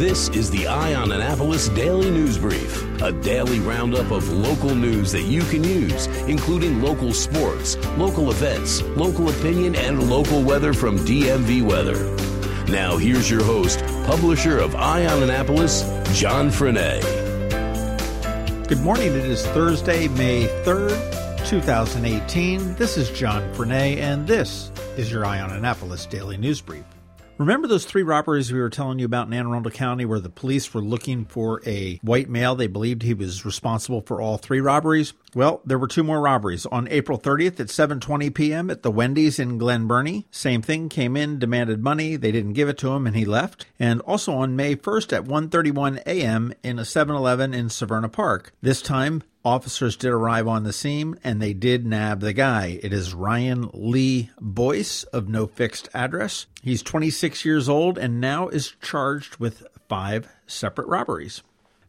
This is the Eye on Annapolis Daily News Brief, a daily roundup of local news that you can use, including local sports, local events, local opinion, and local weather from DMV Weather. Now, here's your host, publisher of Eye on Annapolis, John Frenaye. Good morning. It is Thursday, May 3rd, 2018. This is John Frenaye, and this is your Eye on Annapolis Daily News Brief. Remember those three robberies we were telling you about in Anne Arundel County where the police were looking for a white male? They believed he was responsible for all three robberies. Well, there were two more robberies. On April 30th at 7:20 p.m. at the Wendy's in Glen Burnie, same thing, came in, demanded money, they didn't give it to him and he left. And also on May 1st at 1:31 a.m. in a 7-Eleven in Severna Park. This time Officers did arrive on the scene and they did nab the guy. It is Ryan Lee Boyce of no fixed address. He's 26 years old and now is charged with five separate robberies.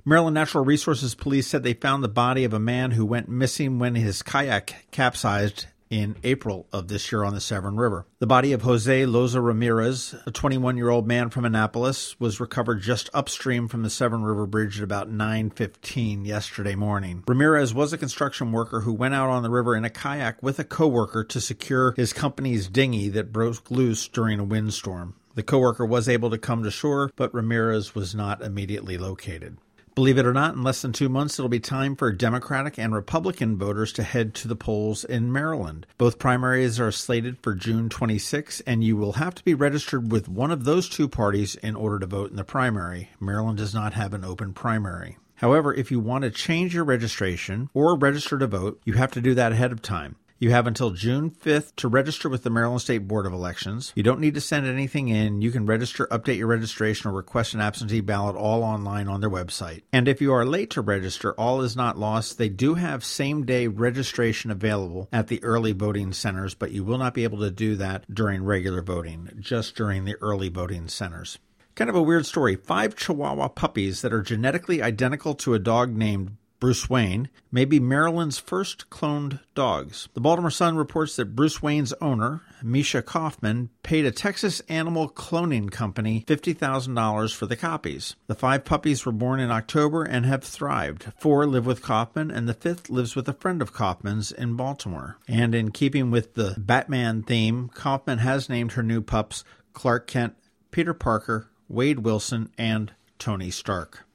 Maryland Natural Resources Police said they found the body of a man who went missing when his kayak capsized in April of this year on the Severn River. The body of Jose Loza Ramirez, a 21 year old man from Annapolis, was recovered just upstream from the Severn River Bridge at about 9.15 yesterday morning. Ramirez was a construction worker who went out on the river in a kayak with a coworker to secure his company's dinghy that broke loose during a windstorm. The coworker was able to come to shore, but Ramirez was not immediately located. Believe it or not, in less than two months, it'll be time for Democratic and Republican voters to head to the polls in Maryland. Both primaries are slated for June 26, and you will have to be registered with one of those two parties in order to vote in the primary. Maryland does not have an open primary. However, if you want to change your registration or register to vote, you have to do that ahead of time. You have until June 5th to register with the Maryland State Board of Elections. You don't need to send anything in. You can register, update your registration, or request an absentee ballot all online on their website. And if you are late to register, all is not lost. They do have same day registration available at the early voting centers, but you will not be able to do that during regular voting, just during the early voting centers. Kind of a weird story. Five Chihuahua puppies that are genetically identical to a dog named Bruce Wayne, may be Maryland's first cloned dogs. The Baltimore Sun reports that Bruce Wayne's owner, Misha Kaufman, paid a Texas animal cloning company $50,000 for the copies. The five puppies were born in October and have thrived. Four live with Kaufman, and the fifth lives with a friend of Kaufman's in Baltimore. And in keeping with the Batman theme, Kaufman has named her new pups Clark Kent, Peter Parker, Wade Wilson, and Tony Stark.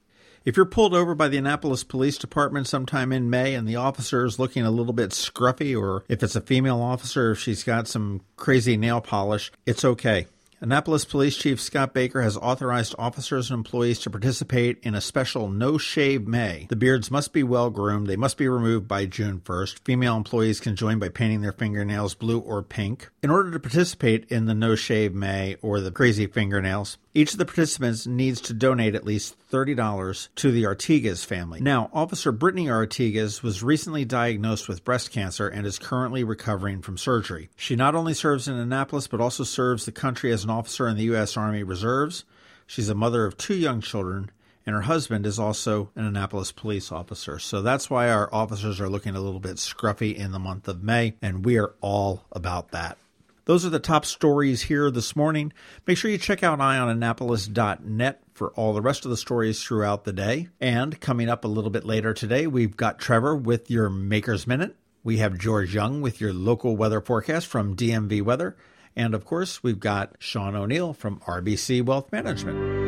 If you're pulled over by the Annapolis Police Department sometime in May and the officer is looking a little bit scruffy, or if it's a female officer, if she's got some crazy nail polish, it's okay. Annapolis Police Chief Scott Baker has authorized officers and employees to participate in a special no shave May. The beards must be well groomed. They must be removed by June 1st. Female employees can join by painting their fingernails blue or pink. In order to participate in the no shave May or the crazy fingernails, each of the participants needs to donate at least $30 to the Artigas family. Now, Officer Brittany Artigas was recently diagnosed with breast cancer and is currently recovering from surgery. She not only serves in Annapolis, but also serves the country as an officer in the U.S. Army Reserves. She's a mother of two young children, and her husband is also an Annapolis police officer. So that's why our officers are looking a little bit scruffy in the month of May, and we are all about that. Those are the top stories here this morning. Make sure you check out eyeonannapolis.net for all the rest of the stories throughout the day. And coming up a little bit later today, we've got Trevor with your Maker's Minute. We have George Young with your local weather forecast from DMV Weather. And of course, we've got Sean O'Neill from RBC Wealth Management.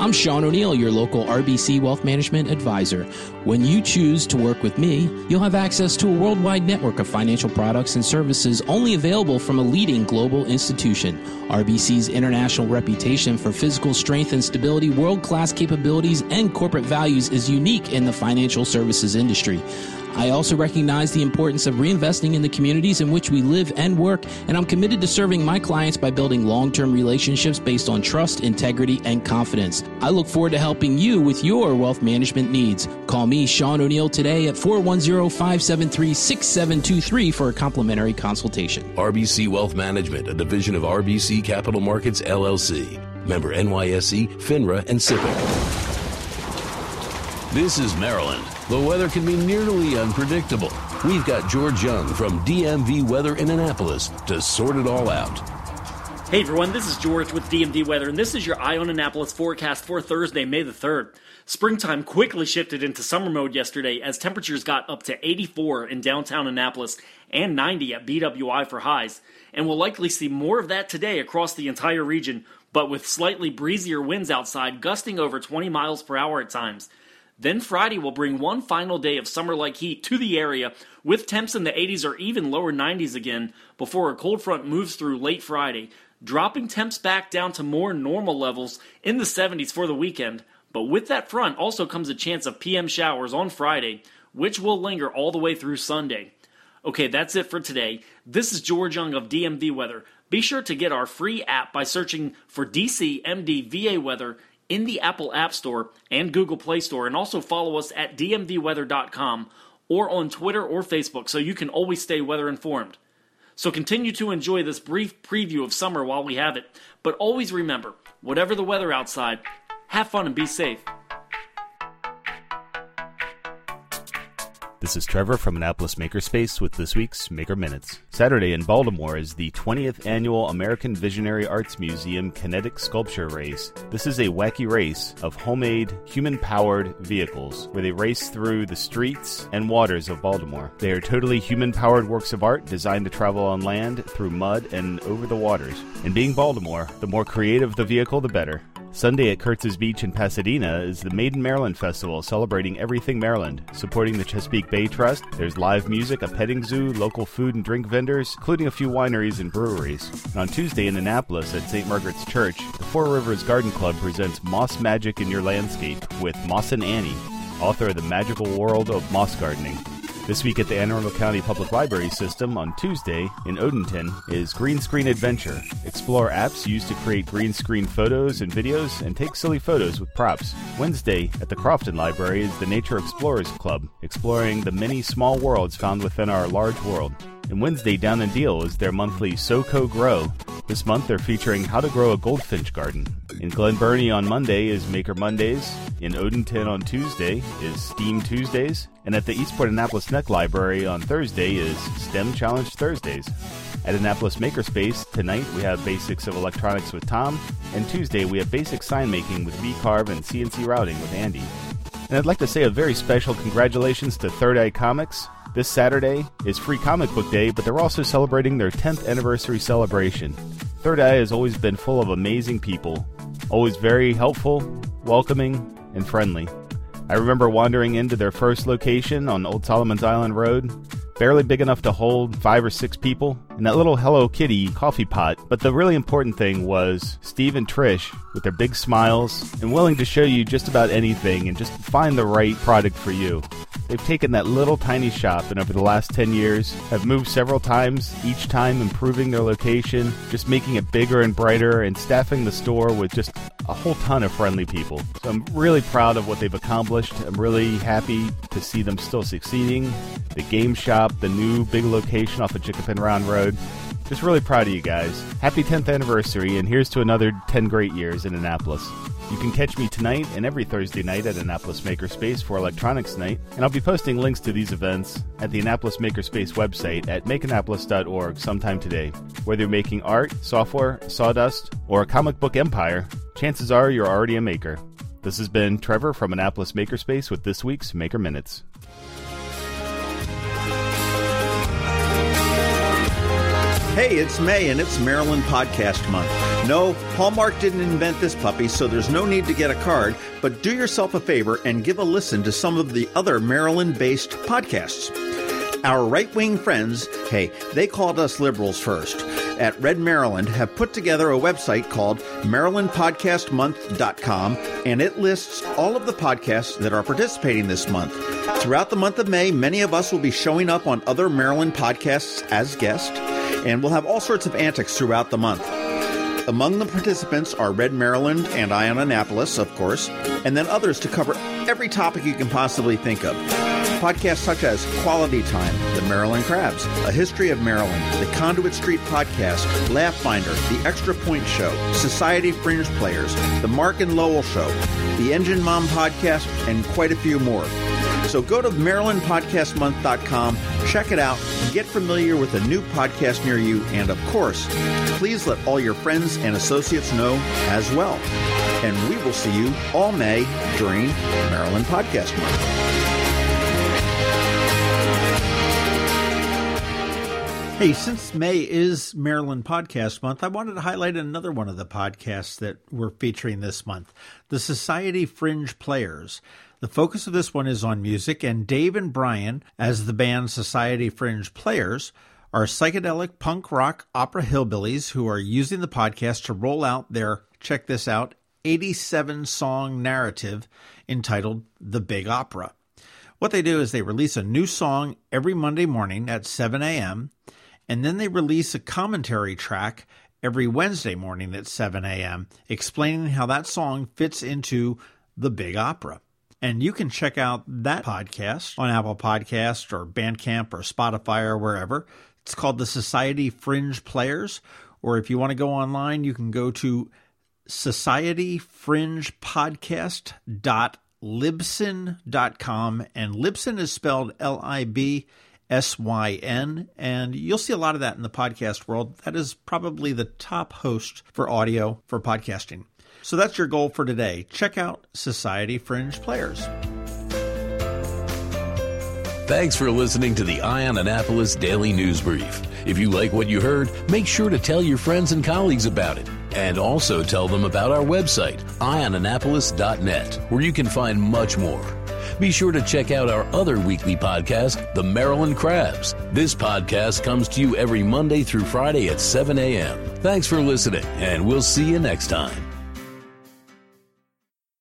I'm Sean O'Neill, your local RBC Wealth Management Advisor. When you choose to work with me, you'll have access to a worldwide network of financial products and services only available from a leading global institution. RBC's international reputation for physical strength and stability, world class capabilities, and corporate values is unique in the financial services industry. I also recognize the importance of reinvesting in the communities in which we live and work, and I'm committed to serving my clients by building long term relationships based on trust, integrity, and confidence. I look forward to helping you with your wealth management needs. Call me, Sean O'Neill, today at 410 573 6723 for a complimentary consultation. RBC Wealth Management, a division of RBC Capital Markets LLC. Member NYSE, FINRA, and SIPC. This is Maryland. The weather can be nearly unpredictable. We've got George Young from DMV Weather in Annapolis to sort it all out. Hey everyone, this is George with DMV Weather, and this is your Eye on Annapolis forecast for Thursday, May the 3rd. Springtime quickly shifted into summer mode yesterday as temperatures got up to 84 in downtown Annapolis and 90 at BWI for highs, and we'll likely see more of that today across the entire region, but with slightly breezier winds outside gusting over 20 miles per hour at times. Then Friday will bring one final day of summer like heat to the area with temps in the 80s or even lower 90s again before a cold front moves through late Friday, dropping temps back down to more normal levels in the 70s for the weekend. But with that front also comes a chance of PM showers on Friday, which will linger all the way through Sunday. Okay, that's it for today. This is George Young of DMV Weather. Be sure to get our free app by searching for DC MD VA Weather in the Apple App Store and Google Play Store, and also follow us at dmvweather.com or on Twitter or Facebook so you can always stay weather informed. So continue to enjoy this brief preview of summer while we have it, but always remember whatever the weather outside, have fun and be safe. This is Trevor from Annapolis Makerspace with this week's Maker Minutes. Saturday in Baltimore is the 20th annual American Visionary Arts Museum Kinetic Sculpture Race. This is a wacky race of homemade, human powered vehicles where they race through the streets and waters of Baltimore. They are totally human powered works of art designed to travel on land, through mud, and over the waters. And being Baltimore, the more creative the vehicle, the better. Sunday at Kurtz's Beach in Pasadena is the Made in Maryland Festival celebrating everything Maryland, supporting the Chesapeake Bay Trust. There's live music, a petting zoo, local food and drink vendors, including a few wineries and breweries. And on Tuesday in Annapolis at St. Margaret's Church, the Four Rivers Garden Club presents Moss Magic in Your Landscape with Mossin' Annie, author of The Magical World of Moss Gardening. This week at the Anne Arundel County Public Library System on Tuesday in Odenton is Green Screen Adventure. Explore apps used to create green screen photos and videos and take silly photos with props. Wednesday at the Crofton Library is the Nature Explorers Club, exploring the many small worlds found within our large world. And Wednesday down in Deal is their monthly SoCo Grow. This month they're featuring how to grow a goldfinch garden. In Glen Burnie on Monday is Maker Mondays. In Odenton on Tuesday is Steam Tuesdays. And at the Eastport Annapolis Neck Library on Thursday is STEM Challenge Thursdays. At Annapolis Makerspace, tonight we have Basics of Electronics with Tom, and Tuesday we have Basic Sign Making with VCarve and CNC Routing with Andy. And I'd like to say a very special congratulations to Third Eye Comics. This Saturday is Free Comic Book Day, but they're also celebrating their 10th anniversary celebration. Third Eye has always been full of amazing people, always very helpful, welcoming, and friendly. I remember wandering into their first location on Old Solomon's Island Road, barely big enough to hold five or six people, and that little Hello Kitty coffee pot. But the really important thing was Steve and Trish with their big smiles and willing to show you just about anything and just find the right product for you. They've taken that little tiny shop and over the last 10 years have moved several times, each time improving their location, just making it bigger and brighter and staffing the store with just a whole ton of friendly people. So I'm really proud of what they've accomplished. I'm really happy to see them still succeeding. The game shop, the new big location off of Chinquapin Round Road. Just really proud of you guys. Happy 10th anniversary, and here's to another 10 great years in Annapolis. You can catch me tonight and every Thursday night at Annapolis Makerspace for Electronics Night, and I'll be posting links to these events at the Annapolis Makerspace website at makeannapolis.org sometime today. Whether you're making art, software, sawdust, or a comic book empire, chances are you're already a maker. This has been Trevor from Annapolis Makerspace with this week's Maker Minutes. Hey, it's May and it's Maryland Podcast Month. No, Hallmark didn't invent this puppy, so there's no need to get a card, but do yourself a favor and give a listen to some of the other Maryland based podcasts. Our right wing friends, hey, they called us liberals first. at Red Maryland have put together a website called MarylandPodcastMonth.com, and it lists all of the podcasts that are participating this month. Throughout the month of May, many of us will be showing up on other Maryland podcasts as guests, and we'll have all sorts of antics throughout the month. Among the participants are Red Maryland and Eye on Annapolis, of course, and then others to cover every topic you can possibly think of. Podcasts such as Quality Time, The Maryland Crabs, A History of Maryland, The Conduit Street Podcast, Laugh Finder, The Extra Point Show, Society Fringe Players, The Mark and Lowell Show, The Engine Mom Podcast, and quite a few more. So go to MarylandPodcastMonth.com, check it out, get familiar with a new podcast near you, and of course, please let all your friends and associates know as well. And we will see you all May during Maryland Podcast Month. Hey, since May is Maryland Podcast Month, I wanted to highlight another one of the podcasts that we're featuring this month the Society Fringe Players. The focus of this one is on music, and Dave and Brian, as the band Society Fringe Players, are psychedelic punk rock opera hillbillies who are using the podcast to roll out their, check this out, 87 song narrative entitled The Big Opera. What they do is they release a new song every Monday morning at 7 a.m and then they release a commentary track every Wednesday morning at 7 a.m., explaining how that song fits into the big opera. And you can check out that podcast on Apple Podcast or Bandcamp or Spotify or wherever. It's called the Society Fringe Players. Or if you want to go online, you can go to societyfringepodcast.libsyn.com. And Libsyn is spelled L I B S Y N, and you'll see a lot of that in the podcast world. That is probably the top host for audio for podcasting. So that's your goal for today. Check out Society Fringe Players. Thanks for listening to the Eye on Annapolis Daily News Brief. If you like what you heard, make sure to tell your friends and colleagues about it. And also tell them about our website, eyeonannapolis.net, where you can find much more. Be sure to check out our other weekly podcast, The Maryland Crabs. This podcast comes to you every Monday through Friday at 7 a.m. Thanks for listening, and we'll see you next time.